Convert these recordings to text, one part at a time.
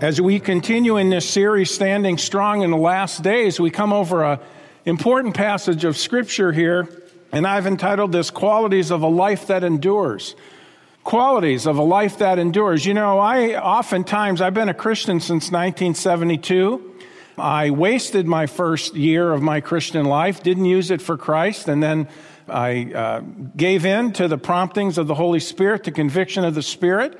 As we continue in this series, Standing Strong in the Last Days, we come over a important passage of scripture here, and I've entitled this Qualities of a Life That Endures. Qualities of a life that endures. You know, I oftentimes, I've been a Christian since 1972. I wasted my first year of my Christian life, didn't use it for Christ, and then I uh, gave in to the promptings of the Holy Spirit, the conviction of the Spirit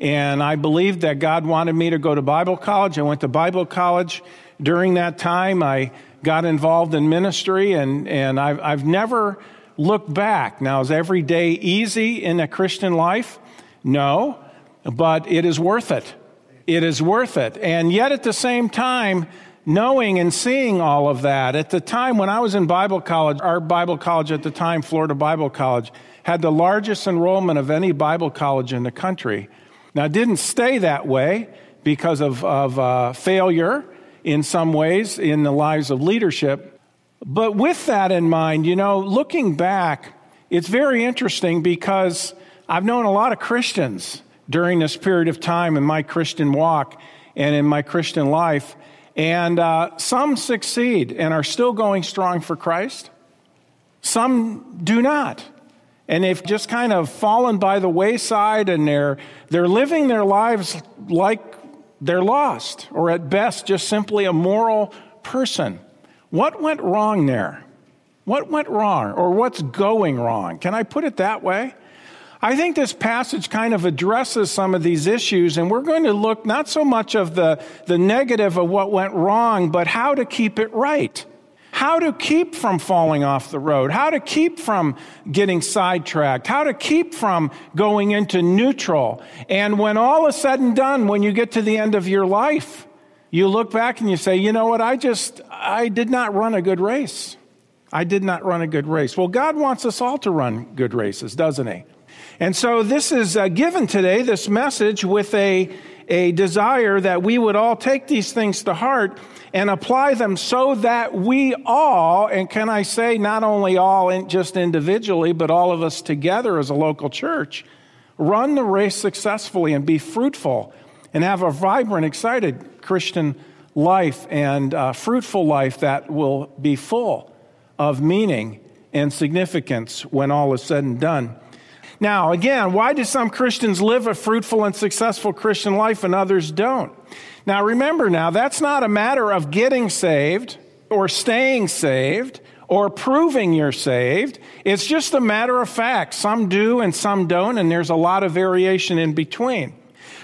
and I believed that God wanted me to go to Bible college. I went to Bible college. During that time, I got involved in ministry, and, and I've, I've never looked back. Now, is every day easy in a Christian life? No, but it is worth it. It is worth it. And yet, at the same time, knowing and seeing all of that, at the time when I was in Bible college, our Bible college at the time, Florida Bible College, had the largest enrollment of any Bible college in the country. Now, it didn't stay that way because of, of uh, failure in some ways in the lives of leadership. But with that in mind, you know, looking back, it's very interesting because I've known a lot of Christians during this period of time in my Christian walk and in my Christian life. And uh, some succeed and are still going strong for Christ, some do not and they've just kind of fallen by the wayside and they're, they're living their lives like they're lost, or at best, just simply a moral person. What went wrong there? What went wrong, or what's going wrong? Can I put it that way? I think this passage kind of addresses some of these issues, and we're going to look not so much of the, the negative of what went wrong, but how to keep it right how to keep from falling off the road, how to keep from getting sidetracked, how to keep from going into neutral. And when all is said and done, when you get to the end of your life, you look back and you say, you know what, I just, I did not run a good race. I did not run a good race. Well, God wants us all to run good races, doesn't He? And so this is uh, given today, this message, with a, a desire that we would all take these things to heart and apply them so that we all, and can I say not only all in, just individually, but all of us together as a local church, run the race successfully and be fruitful and have a vibrant, excited Christian life and uh, fruitful life that will be full of meaning and significance when all is said and done. Now, again, why do some Christians live a fruitful and successful Christian life and others don't? Now, remember now, that's not a matter of getting saved or staying saved or proving you're saved. It's just a matter of fact. Some do and some don't, and there's a lot of variation in between.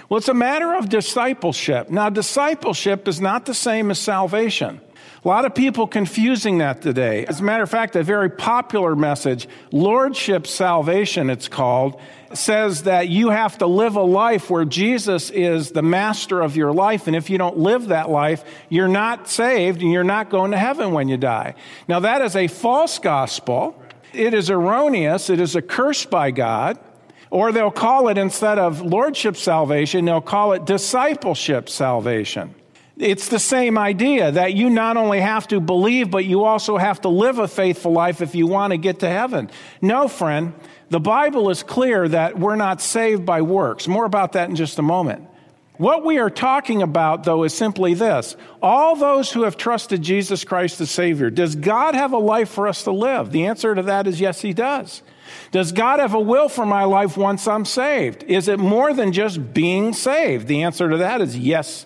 Well, it's a matter of discipleship. Now, discipleship is not the same as salvation. A lot of people confusing that today. As a matter of fact, a very popular message, Lordship Salvation, it's called, says that you have to live a life where Jesus is the master of your life. And if you don't live that life, you're not saved and you're not going to heaven when you die. Now, that is a false gospel. It is erroneous. It is a curse by God. Or they'll call it, instead of lordship salvation, they'll call it discipleship salvation. It's the same idea that you not only have to believe, but you also have to live a faithful life if you want to get to heaven. No, friend, the Bible is clear that we're not saved by works. More about that in just a moment. What we are talking about, though, is simply this all those who have trusted Jesus Christ as Savior, does God have a life for us to live? The answer to that is yes, He does. Does God have a will for my life once I'm saved? Is it more than just being saved? The answer to that is yes,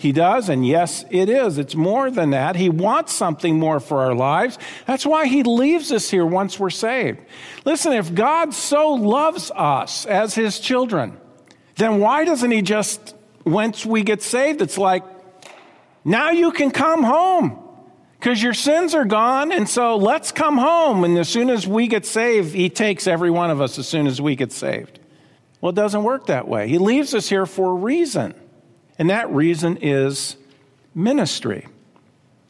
he does, and yes, it is. It's more than that. He wants something more for our lives. That's why He leaves us here once we're saved. Listen, if God so loves us as His children, then why doesn't He just, once we get saved, it's like, now you can come home because your sins are gone, and so let's come home. And as soon as we get saved, He takes every one of us as soon as we get saved. Well, it doesn't work that way. He leaves us here for a reason and that reason is ministry.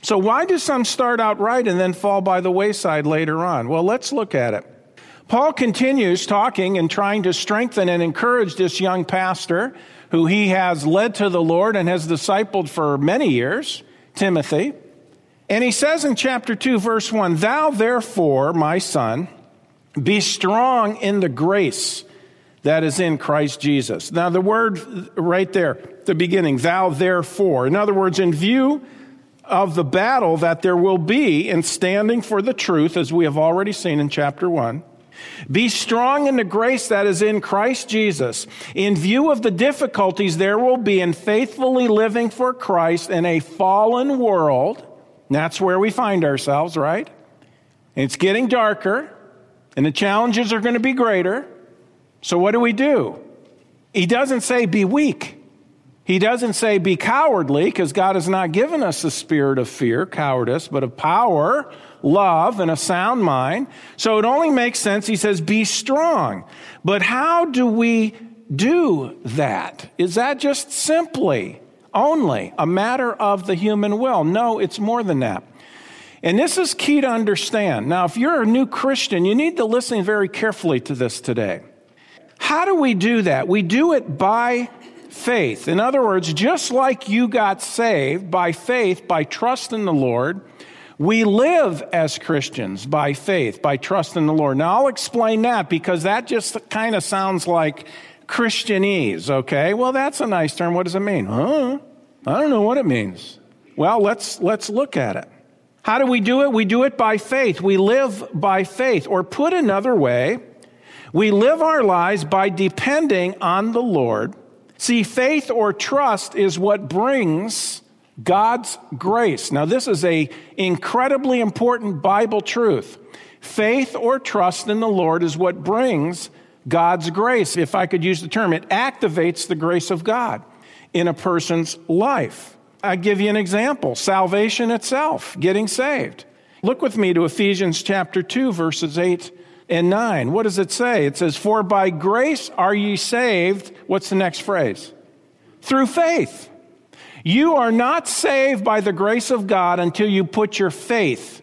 So, why do some start out right and then fall by the wayside later on? Well, let's look at it. Paul continues talking and trying to strengthen and encourage this young pastor who he has led to the Lord and has discipled for many years, Timothy. And he says in chapter 2, verse 1 Thou therefore, my son, be strong in the grace that is in Christ Jesus. Now, the word right there, the beginning, thou therefore. In other words, in view of the battle that there will be in standing for the truth, as we have already seen in chapter 1, be strong in the grace that is in Christ Jesus. In view of the difficulties there will be in faithfully living for Christ in a fallen world, that's where we find ourselves, right? It's getting darker, and the challenges are going to be greater. So, what do we do? He doesn't say be weak. He doesn't say be cowardly, because God has not given us the spirit of fear, cowardice, but of power, love, and a sound mind. So it only makes sense. He says be strong. But how do we do that? Is that just simply, only a matter of the human will? No, it's more than that. And this is key to understand. Now, if you're a new Christian, you need to listen very carefully to this today. How do we do that? We do it by faith. In other words, just like you got saved by faith, by trust in the Lord, we live as Christians by faith, by trust in the Lord. Now, I'll explain that because that just kind of sounds like Christianese, okay? Well, that's a nice term. What does it mean? Huh? I don't know what it means. Well, let's, let's look at it. How do we do it? We do it by faith. We live by faith. Or put another way, we live our lives by depending on the Lord. See, faith or trust is what brings God's grace. Now, this is a incredibly important Bible truth. Faith or trust in the Lord is what brings God's grace. If I could use the term, it activates the grace of God in a person's life. I give you an example salvation itself, getting saved. Look with me to Ephesians chapter 2, verses 8 and 9. What does it say? It says, For by grace are ye saved. What's the next phrase? Through faith. You are not saved by the grace of God until you put your faith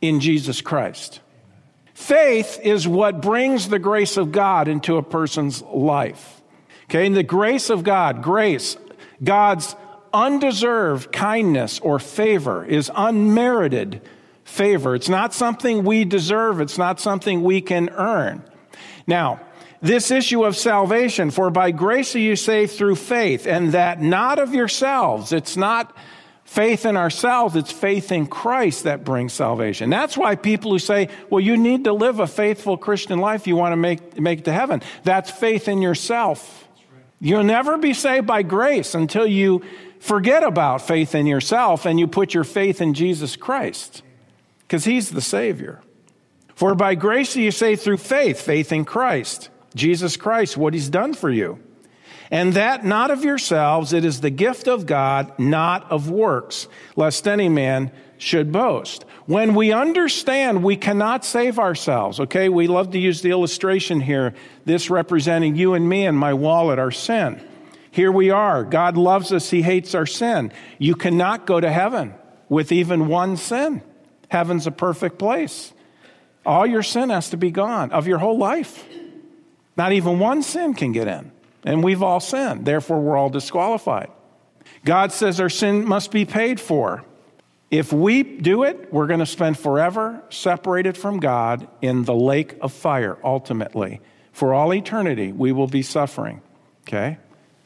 in Jesus Christ. Faith is what brings the grace of God into a person's life. Okay, and the grace of God, grace, God's undeserved kindness or favor is unmerited favor. It's not something we deserve, it's not something we can earn. Now, this issue of salvation, for by grace are you saved through faith, and that not of yourselves. It's not faith in ourselves, it's faith in Christ that brings salvation. That's why people who say, well, you need to live a faithful Christian life, you want to make, make it to heaven. That's faith in yourself. You'll never be saved by grace until you forget about faith in yourself and you put your faith in Jesus Christ, because He's the Savior. For by grace are you saved through faith, faith in Christ. Jesus Christ, what he's done for you. And that not of yourselves, it is the gift of God, not of works, lest any man should boast. When we understand we cannot save ourselves, okay, we love to use the illustration here, this representing you and me and my wallet, our sin. Here we are. God loves us, He hates our sin. You cannot go to heaven with even one sin. Heaven's a perfect place. All your sin has to be gone of your whole life. Not even one sin can get in. And we've all sinned. Therefore, we're all disqualified. God says our sin must be paid for. If we do it, we're going to spend forever separated from God in the lake of fire, ultimately. For all eternity, we will be suffering. Okay?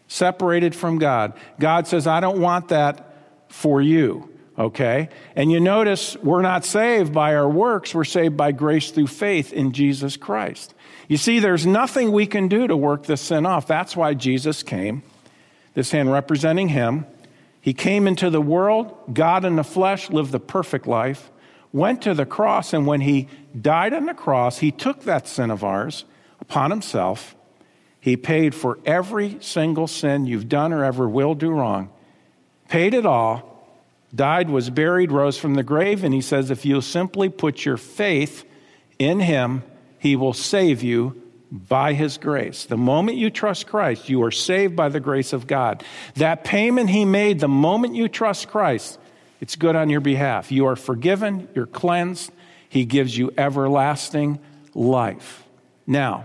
Separated from God. God says, I don't want that for you. Okay? And you notice we're not saved by our works, we're saved by grace through faith in Jesus Christ. You see, there's nothing we can do to work this sin off. That's why Jesus came, this hand representing him. He came into the world, God in the flesh, lived the perfect life, went to the cross, and when he died on the cross, he took that sin of ours upon himself. He paid for every single sin you've done or ever will do wrong, paid it all, died, was buried, rose from the grave, and he says, if you'll simply put your faith in him, he will save you by His grace. The moment you trust Christ, you are saved by the grace of God. That payment He made, the moment you trust Christ, it's good on your behalf. You are forgiven, you're cleansed, He gives you everlasting life. Now,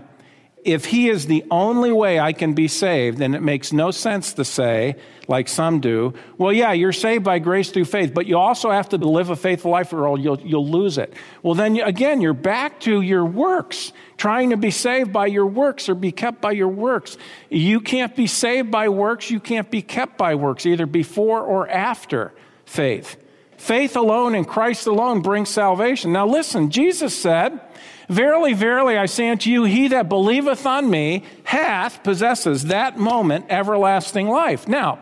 if he is the only way I can be saved, then it makes no sense to say, like some do, well, yeah, you're saved by grace through faith, but you also have to live a faithful life or you'll, you'll lose it. Well, then again, you're back to your works, trying to be saved by your works or be kept by your works. You can't be saved by works, you can't be kept by works, either before or after faith. Faith alone in Christ alone brings salvation. Now, listen, Jesus said, Verily, verily, I say unto you, he that believeth on me hath, possesses that moment everlasting life. Now,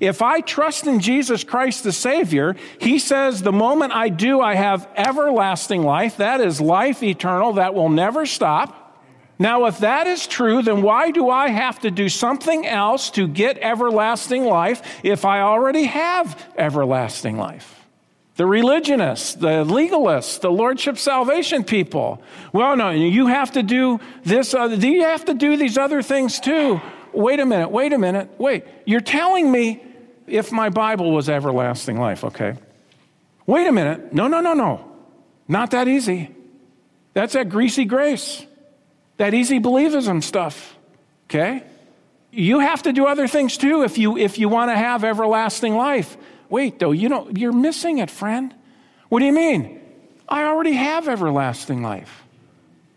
if I trust in Jesus Christ the Savior, he says, the moment I do, I have everlasting life. That is life eternal that will never stop. Now, if that is true, then why do I have to do something else to get everlasting life if I already have everlasting life? The religionists, the legalists, the lordship salvation people. Well, no, you have to do this, uh, you have to do these other things too. Wait a minute, wait a minute, wait. You're telling me if my Bible was everlasting life, okay? Wait a minute. No, no, no, no. Not that easy. That's that greasy grace, that easy believism stuff, okay? You have to do other things too if you, if you want to have everlasting life. Wait, though, you don't, you're missing it, friend. What do you mean? I already have everlasting life.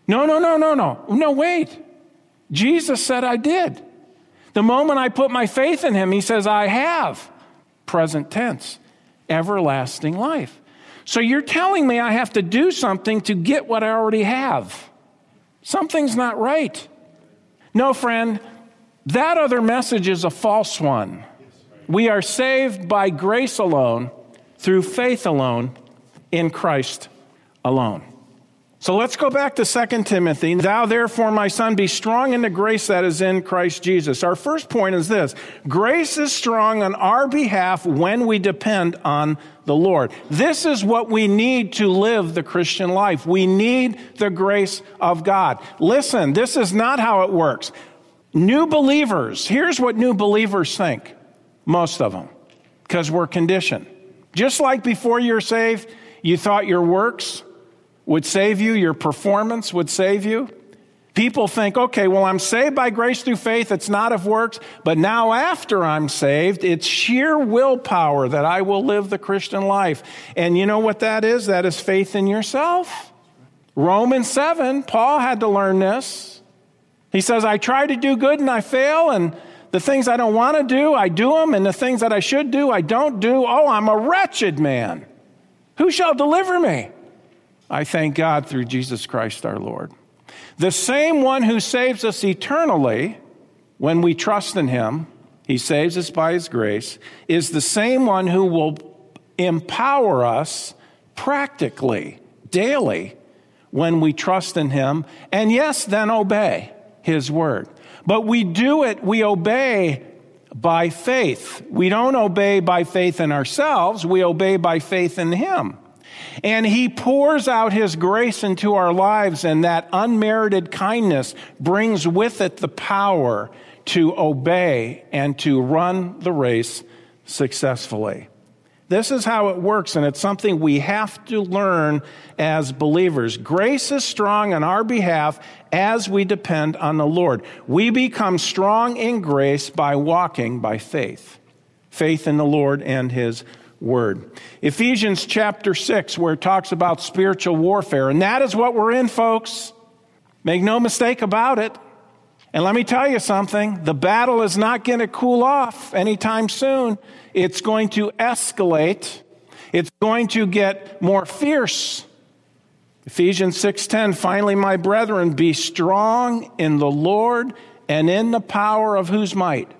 No, no, no, no, no. No, wait. Jesus said I did. The moment I put my faith in him, he says, I have, present tense, everlasting life. So you're telling me I have to do something to get what I already have. Something's not right. No, friend, that other message is a false one. We are saved by grace alone, through faith alone, in Christ alone. So let's go back to 2 Timothy. Thou therefore, my son, be strong in the grace that is in Christ Jesus. Our first point is this grace is strong on our behalf when we depend on the Lord. This is what we need to live the Christian life. We need the grace of God. Listen, this is not how it works. New believers, here's what new believers think. Most of them, because we're conditioned. Just like before you're saved, you thought your works would save you, your performance would save you. People think, okay, well, I'm saved by grace through faith. It's not of works. But now, after I'm saved, it's sheer willpower that I will live the Christian life. And you know what that is? That is faith in yourself. Romans 7, Paul had to learn this. He says, I try to do good and I fail, and the things I don't want to do, I do them, and the things that I should do, I don't do. Oh, I'm a wretched man. Who shall deliver me? I thank God through Jesus Christ our Lord. The same one who saves us eternally when we trust in him, he saves us by his grace, is the same one who will empower us practically, daily, when we trust in him, and yes, then obey his word. But we do it, we obey by faith. We don't obey by faith in ourselves, we obey by faith in Him. And He pours out His grace into our lives, and that unmerited kindness brings with it the power to obey and to run the race successfully. This is how it works, and it's something we have to learn as believers. Grace is strong on our behalf as we depend on the Lord. We become strong in grace by walking by faith faith in the Lord and His Word. Ephesians chapter 6, where it talks about spiritual warfare, and that is what we're in, folks. Make no mistake about it. And let me tell you something the battle is not going to cool off anytime soon. It's going to escalate, it's going to get more fierce. Ephesians 6:10 Finally my brethren be strong in the Lord and in the power of whose might?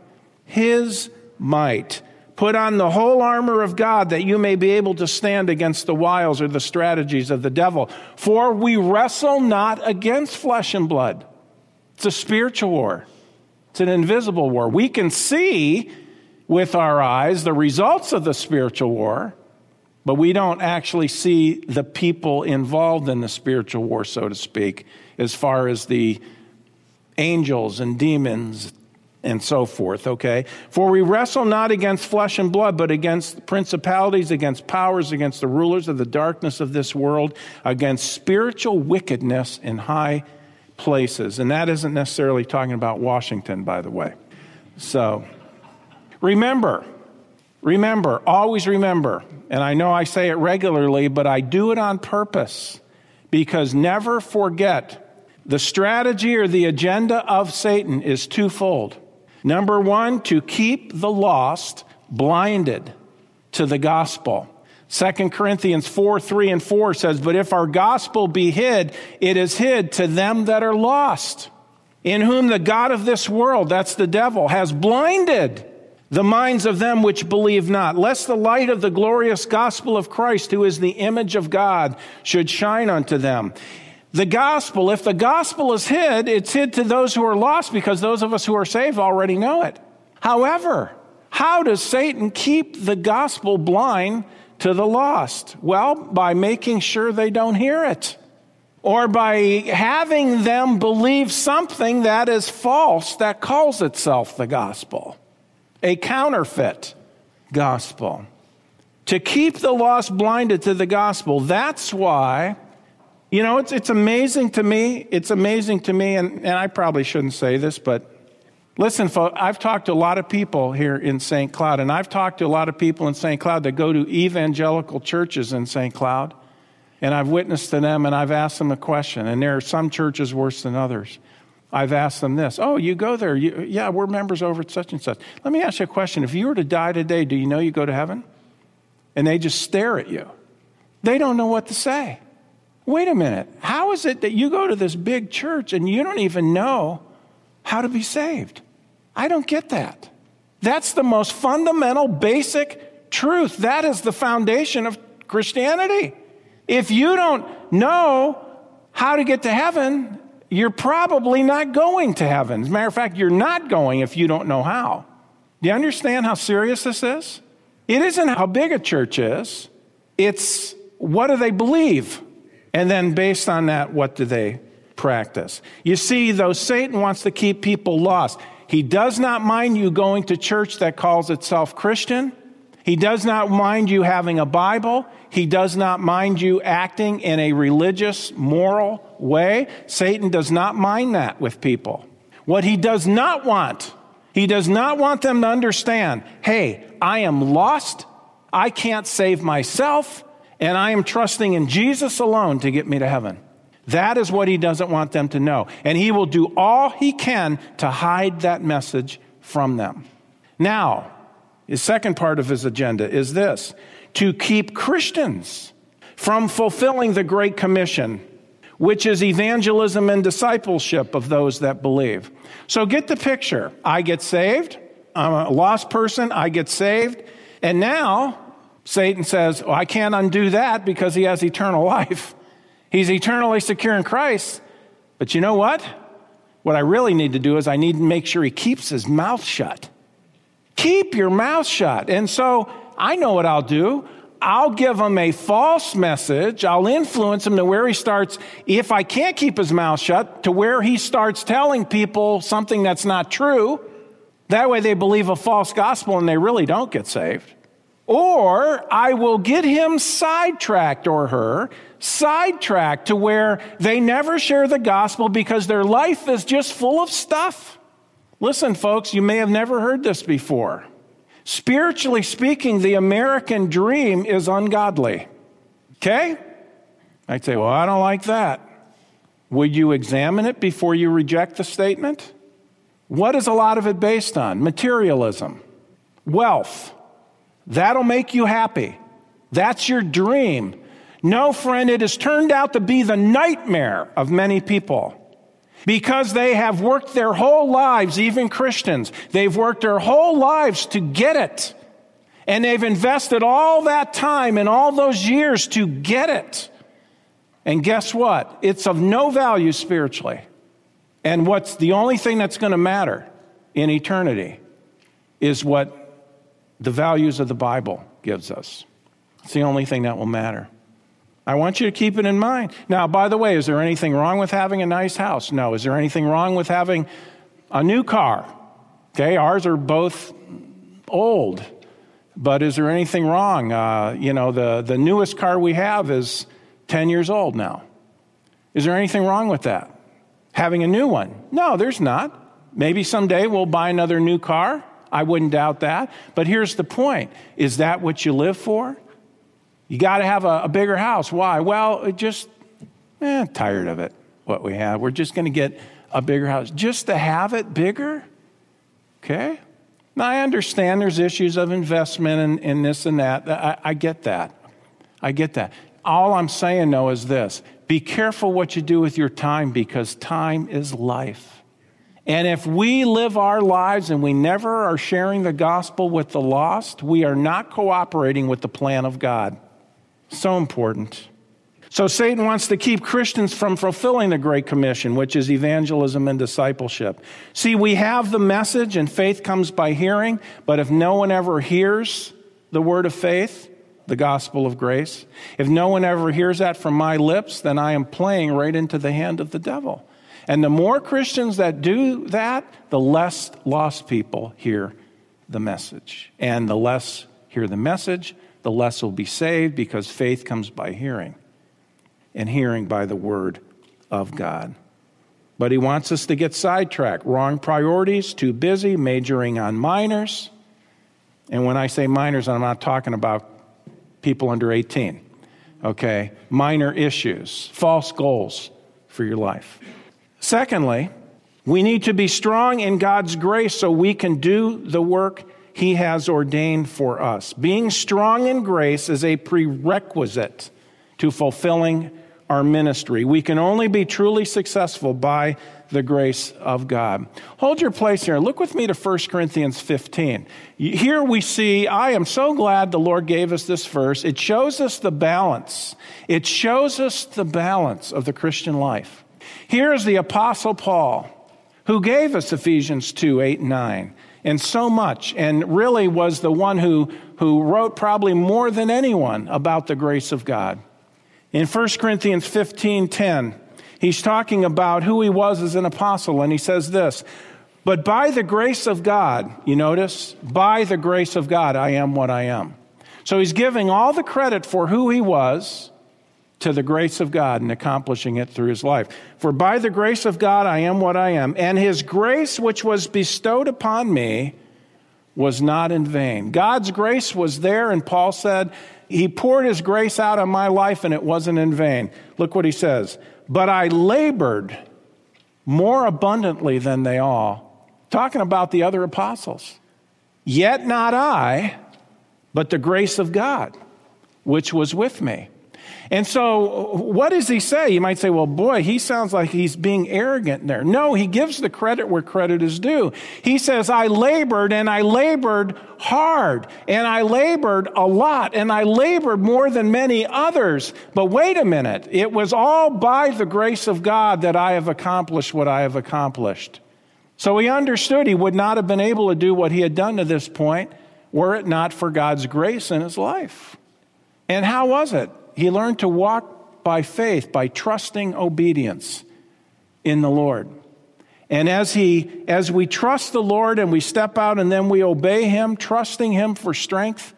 His might. Put on the whole armor of God that you may be able to stand against the wiles or the strategies of the devil. For we wrestle not against flesh and blood. It's a spiritual war, it's an invisible war. We can see with our eyes the results of the spiritual war, but we don't actually see the people involved in the spiritual war, so to speak, as far as the angels and demons and so forth, okay? For we wrestle not against flesh and blood, but against principalities, against powers, against the rulers of the darkness of this world, against spiritual wickedness in high places. And that isn't necessarily talking about Washington, by the way. So remember, remember, always remember, and I know I say it regularly, but I do it on purpose because never forget the strategy or the agenda of Satan is twofold. Number one, to keep the lost blinded to the gospel. 2 Corinthians 4 3 and 4 says, But if our gospel be hid, it is hid to them that are lost, in whom the God of this world, that's the devil, has blinded the minds of them which believe not, lest the light of the glorious gospel of Christ, who is the image of God, should shine unto them. The gospel, if the gospel is hid, it's hid to those who are lost because those of us who are saved already know it. However, how does Satan keep the gospel blind to the lost? Well, by making sure they don't hear it. Or by having them believe something that is false that calls itself the gospel, a counterfeit gospel. To keep the lost blinded to the gospel, that's why you know, it's, it's amazing to me. It's amazing to me, and, and I probably shouldn't say this, but listen, folks, I've talked to a lot of people here in St. Cloud, and I've talked to a lot of people in St. Cloud that go to evangelical churches in St. Cloud, and I've witnessed to them, and I've asked them a question, and there are some churches worse than others. I've asked them this. Oh, you go there. You, yeah, we're members over at such and such. Let me ask you a question. If you were to die today, do you know you go to heaven? And they just stare at you. They don't know what to say. Wait a minute. How is it that you go to this big church and you don't even know how to be saved? I don't get that. That's the most fundamental, basic truth. That is the foundation of Christianity. If you don't know how to get to heaven, you're probably not going to heaven. As a matter of fact, you're not going if you don't know how. Do you understand how serious this is? It isn't how big a church is, it's what do they believe? And then, based on that, what do they practice? You see, though Satan wants to keep people lost, he does not mind you going to church that calls itself Christian. He does not mind you having a Bible. He does not mind you acting in a religious, moral way. Satan does not mind that with people. What he does not want, he does not want them to understand hey, I am lost. I can't save myself and I am trusting in Jesus alone to get me to heaven. That is what he doesn't want them to know. And he will do all he can to hide that message from them. Now, his second part of his agenda is this to keep Christians from fulfilling the Great Commission, which is evangelism and discipleship of those that believe. So get the picture. I get saved. I'm a lost person. I get saved. And now Satan says, oh, I can't undo that because he has eternal life. He's eternally secure in Christ. But you know what? What I really need to do is I need to make sure he keeps his mouth shut. Keep your mouth shut. And so I know what I'll do. I'll give him a false message. I'll influence him to where he starts, if I can't keep his mouth shut, to where he starts telling people something that's not true. That way they believe a false gospel and they really don't get saved. Or I will get him sidetracked or her sidetracked to where they never share the gospel because their life is just full of stuff. Listen, folks, you may have never heard this before. Spiritually speaking, the American dream is ungodly. Okay? I'd say, well, I don't like that. Would you examine it before you reject the statement? What is a lot of it based on? Materialism, wealth, That'll make you happy. That's your dream. No, friend, it has turned out to be the nightmare of many people because they have worked their whole lives, even Christians, they've worked their whole lives to get it. And they've invested all that time and all those years to get it. And guess what? It's of no value spiritually. And what's the only thing that's going to matter in eternity is what the values of the Bible gives us. It's the only thing that will matter. I want you to keep it in mind. Now, by the way, is there anything wrong with having a nice house? No. Is there anything wrong with having a new car? Okay, ours are both old. But is there anything wrong? Uh, you know, the, the newest car we have is 10 years old now. Is there anything wrong with that? having a new one. No, there's not. Maybe someday we'll buy another new car. I wouldn't doubt that. But here's the point is that what you live for? You got to have a, a, bigger house. Why? Well, it just, eh, tired of it, what we have. We're just going to get a bigger house. Just to have it bigger? Okay? Now, I understand there's issues of investment and, and this and that. I, I get that. I get that. All I'm saying, though, is this be careful what you do with your time because time is life. And if we live our lives and we never are sharing the gospel with the lost, we are not cooperating with the plan of God. So important. So Satan wants to keep Christians from fulfilling the Great Commission, which is evangelism and discipleship. See, we have the message, and faith comes by hearing, but if no one ever hears the word of faith, the gospel of grace, if no one ever hears that from my lips, then I am playing right into the hand of the devil. And the more Christians that do that, the less lost people hear the message. And the less hear the message, the less will be saved because faith comes by hearing, and hearing by the word of God. But he wants us to get sidetracked. Wrong priorities, too busy, majoring on minors. And when I say minors, I'm not talking about people under 18. Okay? Minor issues, false goals for your life. Secondly, we need to be strong in God's grace so we can do the work He has ordained for us. Being strong in grace is a prerequisite to fulfilling our ministry. We can only be truly successful by the grace of God. Hold your place here. Look with me to 1 Corinthians 15. Here we see, I am so glad the Lord gave us this verse. It shows us the balance. It shows us the balance of the Christian life. Here's the Apostle Paul, who gave us Ephesians 2 8 and 9, and so much, and really was the one who, who wrote probably more than anyone about the grace of God. In 1 Corinthians 15 10, he's talking about who he was as an apostle, and he says this But by the grace of God, you notice, by the grace of God, I am what I am. So he's giving all the credit for who he was to the grace of God and accomplishing it through his life. For by the grace of God I am what I am, and his grace which was bestowed upon me was not in vain. God's grace was there, and Paul said, He poured His grace out on my life, and it wasn't in vain. Look what he says. But I labored more abundantly than they all. Talking about the other apostles. Yet not I, but the grace of God, which was with me. And so, what does he say? You might say, well, boy, he sounds like he's being arrogant there. No, he gives the credit where credit is due. He says, I labored and I labored hard and I labored a lot and I labored more than many others. But wait a minute. It was all by the grace of God that I have accomplished what I have accomplished. So he understood he would not have been able to do what he had done to this point were it not for God's grace in his life. And how was it? He learned to walk by faith, by trusting obedience in the Lord. And as he as we trust the Lord and we step out and then we obey him, trusting him for strength,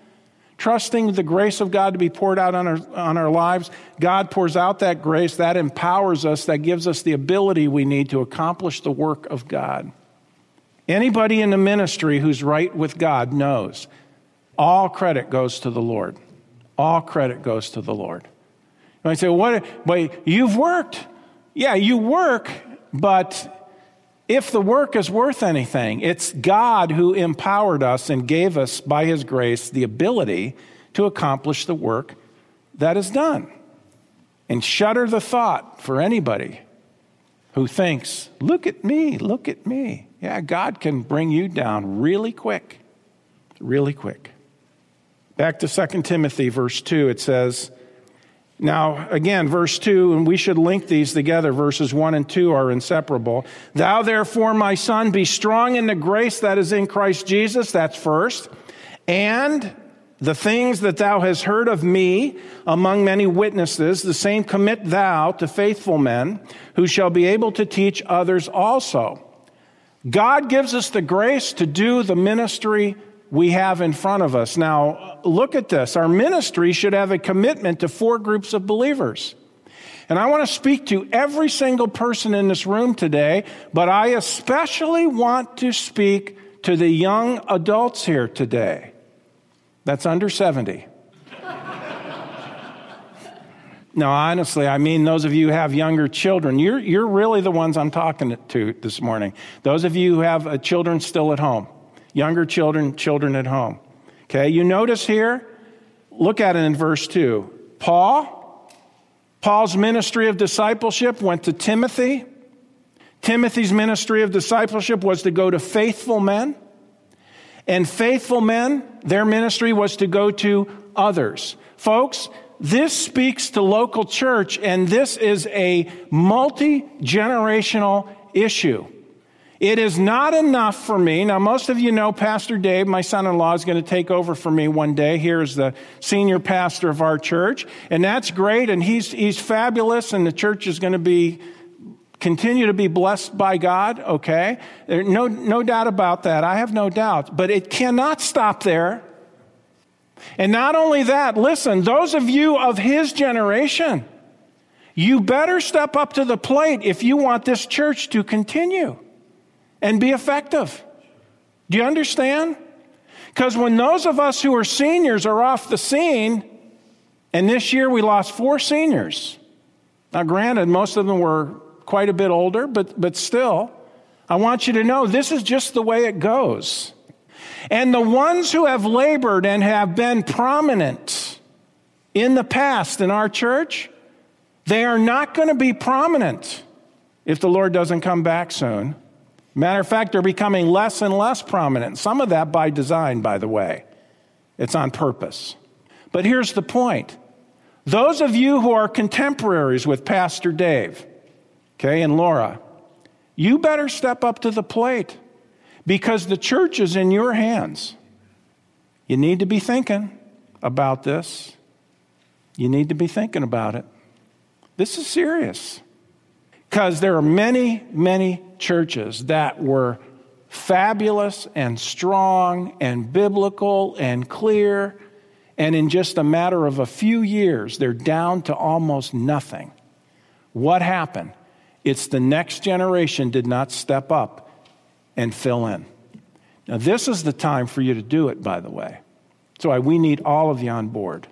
trusting the grace of God to be poured out on our, on our lives, God pours out that grace, that empowers us, that gives us the ability we need to accomplish the work of God. Anybody in the ministry who's right with God knows all credit goes to the Lord. All credit goes to the Lord. You might say, what, but you've worked. Yeah, you work, but if the work is worth anything, it's God who empowered us and gave us, by His grace, the ability to accomplish the work that is done. And shudder the thought for anybody who thinks, look at me, look at me. Yeah, God can bring you down really quick, really quick. Back to 2 Timothy, verse 2, it says, now, again, verse 2, and we should link these together. Verses 1 and 2 are inseparable. Thou, therefore, my son, be strong in the grace that is in Christ Jesus. That's first. And the things that thou hast heard of me among many witnesses, the same commit thou to faithful men who shall be able to teach others also. God gives us the grace to do the ministry we have in front of us. Now, look at this. Our ministry should have a commitment to four groups of believers. And I want to speak to every single person in this room today, but I especially want to speak to the young adults here today. That's under 70. no, honestly, I mean those of you who have younger children. You're, you're really the ones I'm talking to this morning. Those of you who have uh, children still at home, younger children, children at home. Okay, you notice here, look at it in verse 2. Paul, Paul's ministry of discipleship went to Timothy. Timothy's ministry of discipleship was to go to faithful men. And faithful men, their ministry was to go to others. Folks, this speaks to local church, and this is a multi generational issue. It is not enough for me. Now, most of you know Pastor Dave, my son in law, is going to take over for me one day here as the senior pastor of our church. And that's great. And he's, he's fabulous. And the church is going to be, continue to be blessed by God. Okay. There's no, no doubt about that. I have no doubt. But it cannot stop there. And not only that, listen, those of you of his generation, you better step up to the plate if you want this church to continue and be effective. Do you understand? Because when those of us who are seniors are off the scene, and this year we lost four seniors. Now, granted, most of them were quite a bit older, but, but still, I want you to know this is just the way it goes. And the ones who have labored and have been prominent in the past in our church, they are not going to be prominent if the Lord doesn't come back soon. Matter of fact, they're becoming less and less prominent. Some of that by design, by the way. It's on purpose. But here's the point those of you who are contemporaries with Pastor Dave, okay, and Laura, you better step up to the plate because the church is in your hands. You need to be thinking about this. You need to be thinking about it. This is serious. Because there are many, many churches that were fabulous and strong and biblical and clear, and in just a matter of a few years, they're down to almost nothing. What happened? It's the next generation did not step up and fill in. Now, this is the time for you to do it, by the way. So we need all of you on board.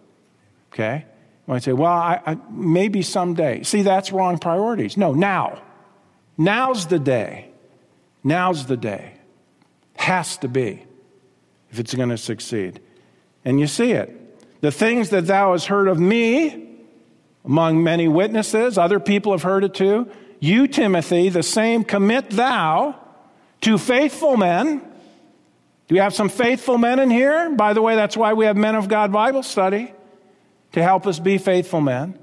Okay? Might say, well, I, I, maybe someday. See, that's wrong priorities. No, now. Now's the day. Now's the day. Has to be if it's going to succeed. And you see it. The things that thou hast heard of me among many witnesses, other people have heard it too. You, Timothy, the same commit thou to faithful men. Do we have some faithful men in here? By the way, that's why we have Men of God Bible study to help us be faithful men.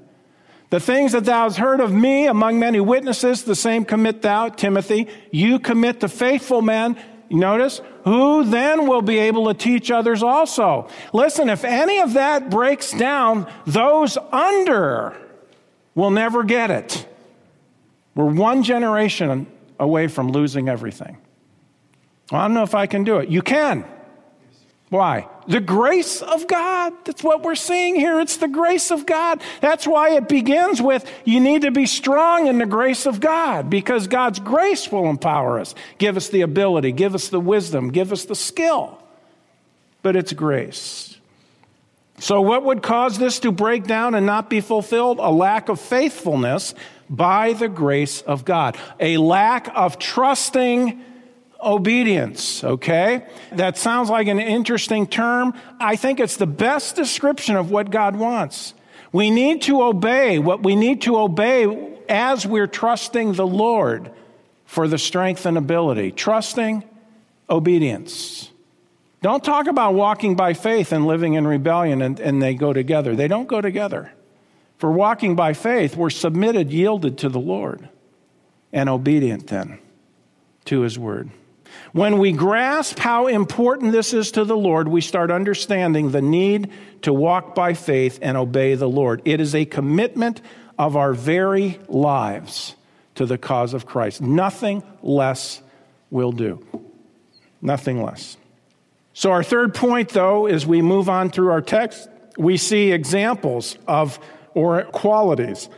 The things that thou hast heard of me among many witnesses, the same commit thou, Timothy. You commit to faithful men. Notice, who then will be able to teach others also? Listen, if any of that breaks down, those under will never get it. We're one generation away from losing everything. Well, I don't know if I can do it. You can. Why? The grace of God. That's what we're seeing here. It's the grace of God. That's why it begins with you need to be strong in the grace of God because God's grace will empower us, give us the ability, give us the wisdom, give us the skill. But it's grace. So, what would cause this to break down and not be fulfilled? A lack of faithfulness by the grace of God, a lack of trusting obedience, okay? That sounds like an interesting term. I think it's the best description of what God wants. We need to obey what we need to obey as we're trusting the Lord for the strength and ability. Trusting obedience. Don't talk about walking by faith and living in rebellion and, and they go together. They don't go together. For walking by faith, we're submitted, yielded to the Lord, and obedient then to his word. When we grasp how important this is to the Lord, we start understanding the need to walk by faith and obey the Lord. It is a commitment of our very lives to the cause of Christ. Nothing less will do. Nothing less. So, our third point, though, as we move on through our text, we see examples of or qualities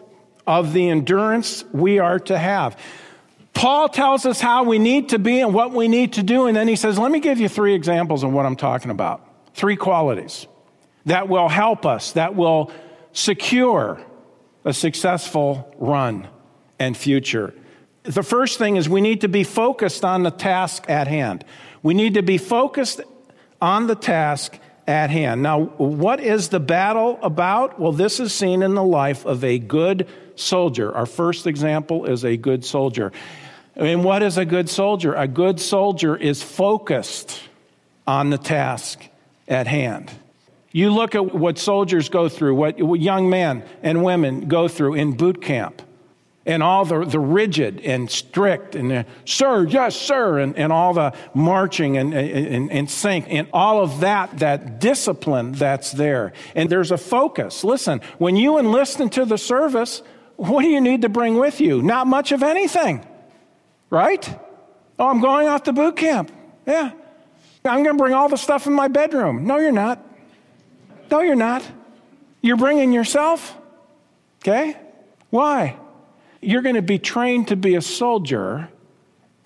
of the endurance we are to have. Paul tells us how we need to be and what we need to do, and then he says, Let me give you three examples of what I'm talking about. Three qualities that will help us, that will secure a successful run and future. The first thing is we need to be focused on the task at hand. We need to be focused on the task at hand. Now, what is the battle about? Well, this is seen in the life of a good soldier. Our first example is a good soldier. And what is a good soldier? A good soldier is focused on the task at hand. You look at what soldiers go through, what young men and women go through in boot camp and all the, the rigid and strict and the, sir, yes, sir, and, and all the marching and, and, and sync and all of that, that discipline that's there. And there's a focus. Listen, when you enlist into the service, what do you need to bring with you? Not much of anything, right? Oh, I'm going off to boot camp. Yeah. I'm going to bring all the stuff in my bedroom. No, you're not. No, you're not. You're bringing yourself. Okay? Why? you're going to be trained to be a soldier,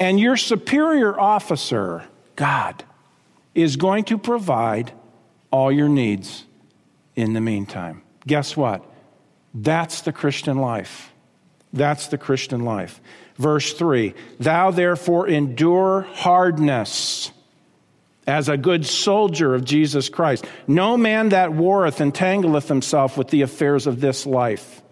and your superior officer, God, is going to provide all your needs in the meantime. Guess what? That's the Christian life. That's the Christian life. Verse 3 Thou therefore endure hardness as a good soldier of Jesus Christ. No man that warreth entangleth himself with the affairs of this life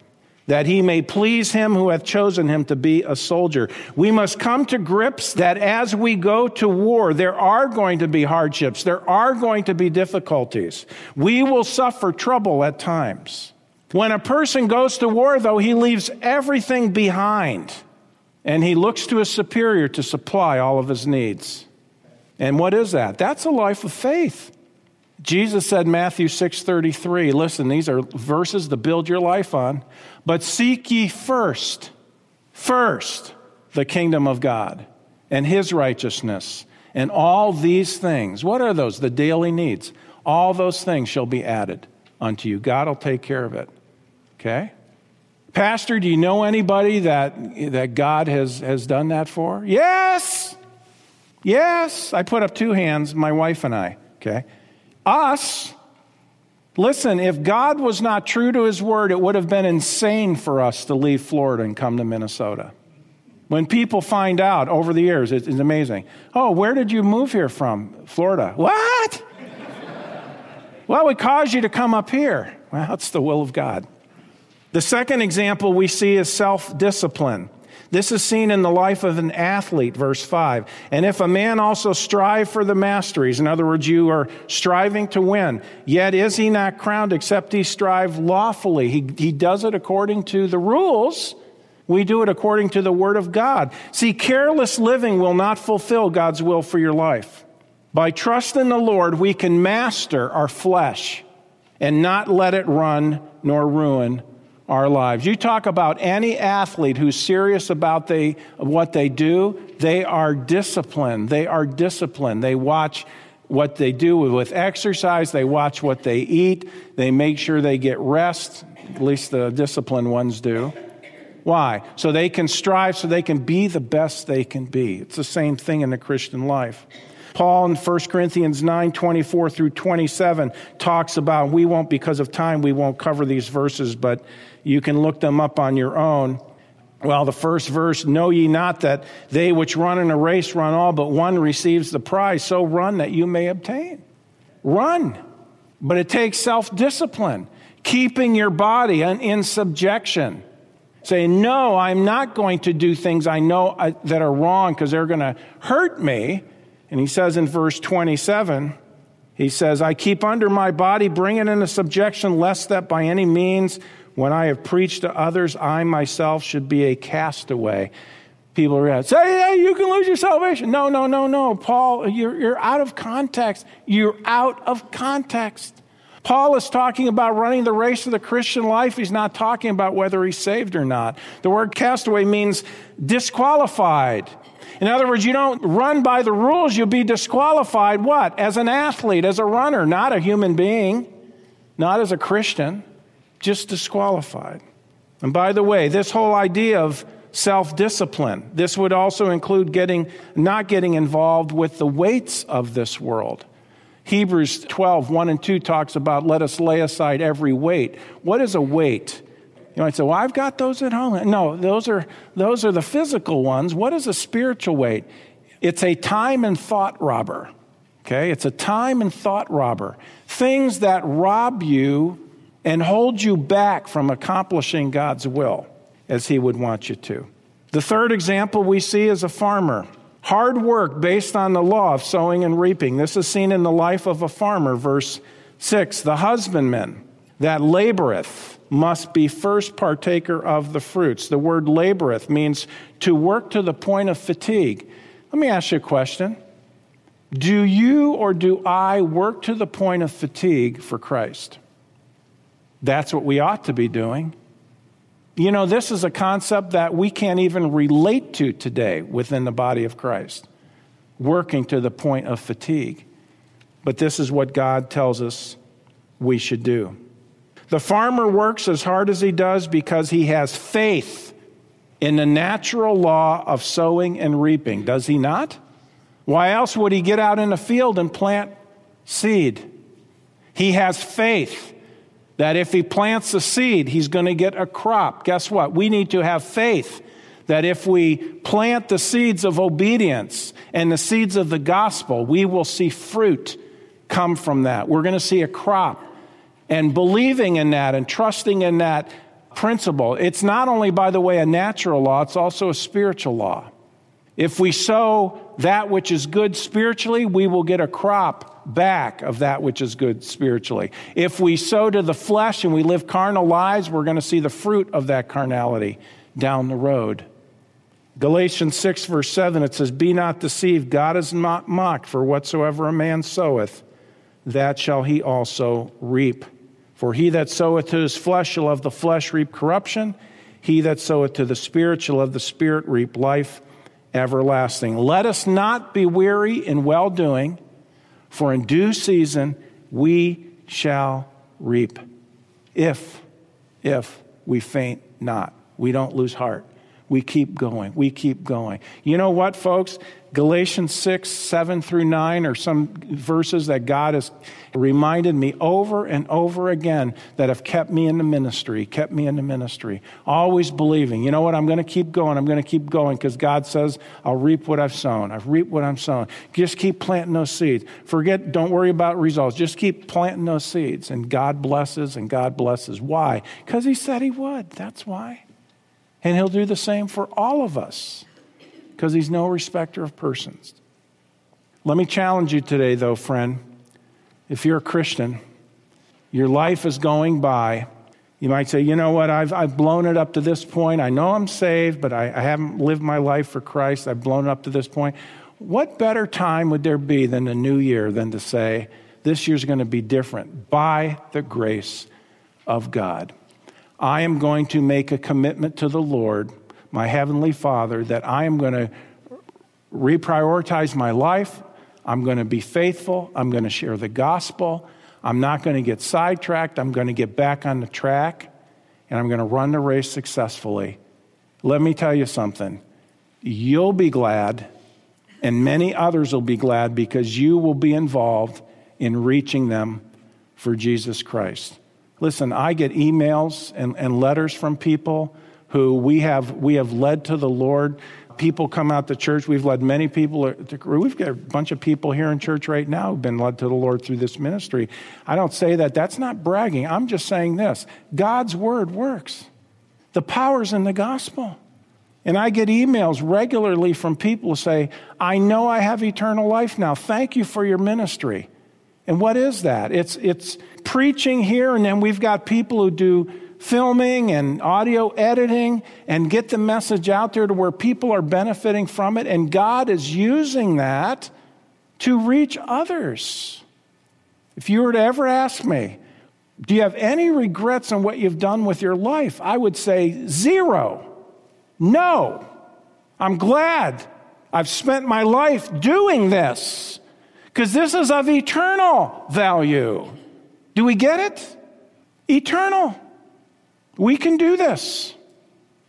that he may please him who hath chosen him to be a soldier. We must come to grips that as we go to war, there are going to be hardships, there are going to be difficulties. We will suffer trouble at times. When a person goes to war, though, he leaves everything behind and he looks to his superior to supply all of his needs. And what is that? That's a life of faith. Jesus said Matthew 6:33, listen, these are verses to build your life on. But seek ye first, first the kingdom of God and his righteousness, and all these things. What are those? The daily needs. All those things shall be added unto you. God will take care of it. Okay? Pastor, do you know anybody that, that God has, has done that for? Yes. Yes. I put up two hands, my wife and I. Okay? Us, Listen, if God was not true to his word, it would have been insane for us to leave Florida and come to Minnesota. When people find out over the years, it's, amazing. Oh, where did you move here from? Florida. What? well, it caused you to come up here. Well, it's the will of God. The second example we see is self discipline. This is seen in the life of an athlete, verse 5. And if a man also strive for the masteries, in other words, you are striving to win, yet is he not crowned except he strive lawfully? He, he does it according to the rules. We do it according to the word of God. See, careless living will not fulfill God's will for your life. By trust in the Lord, we can master our flesh and not let it run nor ruin our lives. You talk about any athlete who's serious about they, what they do, they are disciplined. They are disciplined. They watch what they do with exercise, they watch what they eat, they make sure they get rest, at least the disciplined ones do. Why? So they can strive, so they can be the best they can be. It's the same thing in the Christian life. Paul in 1 Corinthians 9 24 through 27 talks about, we won't, because of time, we won't cover these verses, but you can look them up on your own. Well, the first verse, know ye not that they which run in a race run all, but one receives the prize. So run that you may obtain. Run. But it takes self discipline, keeping your body in subjection. Saying, no, I'm not going to do things I know uh, that are wrong because they're going to hurt me. And he says in verse 27, he says, I keep under my body, bring it into subjection, lest that by any means when I have preached to others, I myself should be a castaway. People are say, hey, you can lose your salvation. No, no, no, no. Paul, you're, you're out of context. You're out of context. Paul is talking about running the race of the Christian life. He's not talking about whether he's saved or not. The word castaway means disqualified. In other words, you don't run by the rules, you'll be disqualified what? As an athlete, as a runner, not a human being, not as a Christian just disqualified. And by the way, this whole idea of self discipline, this would also include getting, not getting involved with the weights of this world. Hebrews 12, 1 and 2 talks about let us lay aside every weight. What is a weight? You might say, well, I've got those at home. No, those are, those are the physical ones. What is a spiritual weight? It's a time and thought robber. Okay? It's a time and thought robber. Things that rob you and hold you back from accomplishing God's will as He would want you to. The third example we see is a farmer. Hard work based on the law of sowing and reaping. This is seen in the life of a farmer, verse 6. The husbandman that laboreth must be first partaker of the fruits. The word laboreth means to work to the point of fatigue. Let me ask you a question. Do you or do I work to the point of fatigue for Christ? That's what we ought to be doing. You know, this is a concept that we can't even relate to today within the body of Christ, working to the point of fatigue. But this is what God tells us we should do. The farmer works as hard as he does because he has faith in the natural law of sowing and reaping, does he not? Why else would he get out in the field and plant seed? He has faith that if he plants a seed, he's going to get a crop. Guess what? We need to have faith that if we plant the seeds of obedience and the seeds of the gospel, we will see fruit come from that. We're going to see a crop. And believing in that and trusting in that principle, it's not only, by the way, a natural law, it's also a spiritual law. If we sow that which is good spiritually, we will get a crop back of that which is good spiritually. If we sow to the flesh and we live carnal lives, we're going to see the fruit of that carnality down the road. Galatians 6, verse 7, it says, Be not deceived, God is not mocked, for whatsoever a man soweth, that shall he also reap. For he that soweth to his flesh shall of the flesh reap corruption, he that soweth to the Spirit shall of the Spirit reap life everlasting. Let us not be weary in well doing, for in due season we shall reap. If, if we faint not, we don't lose heart. We keep going. We keep going. You know what, folks? Galatians 6, 7 through 9 are some verses that God has reminded me over and over again that have kept me in the ministry, kept me in the ministry. Always believing, you know what, I'm going to keep going, I'm going to keep going because God says, I'll reap what I've sown. I've reaped what I'm sown. Just keep planting those seeds. Forget, don't worry about results. Just keep planting those seeds. And God blesses and God blesses. Why? Because He said He would. That's why. And He'll do the same for all of us because he's no respecter of persons. Let me challenge you today, though, friend. If you're a Christian, your life is going by. You might say, you know what, I've, I've blown it up to this point. I know I'm saved, but I, I haven't lived my life for Christ. I've blown it up to this point. What better time would there be than the new year than to say, this year's going to be different by the grace of God? I am going to make a commitment to the Lord my Heavenly Father, that I am going to reprioritize my life. I'm going to be faithful. I'm going to share the gospel. I'm not going to get sidetracked. I'm going to get back on the track and I'm going to run the race successfully. Let me tell you something. You'll be glad, and many others will be glad because you will be involved in reaching them for Jesus Christ. Listen, I get emails and, and letters from people who we have, we have led to the Lord. People come out to church. We've led many people. To, we've got a bunch of people here in church right now who've been led to the Lord through this ministry. I don't say that. That's not bragging. I'm just saying this God's word works, the power's in the gospel. And I get emails regularly from people who say, I know I have eternal life now. Thank you for your ministry. And what is that? It's, it's preaching here, and then we've got people who do filming and audio editing and get the message out there to where people are benefiting from it. And God is using that to reach others. If you were to ever ask me, do you have any regrets on what you've done with your life? I would say zero. No. I'm glad I've spent my life doing this because this is of eternal value. Do we get it? Eternal. We can do this.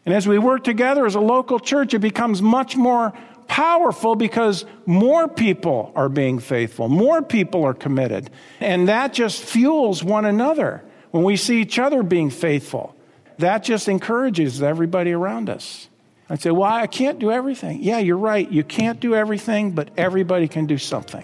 And as we work together as a local church, it becomes much more powerful because more people are being faithful, more people are committed. And that just fuels one another. When we see each other being faithful, that just encourages everybody around us. I'd say, well, I can't do everything. Yeah, you're right. You can't do everything, but everybody can do something.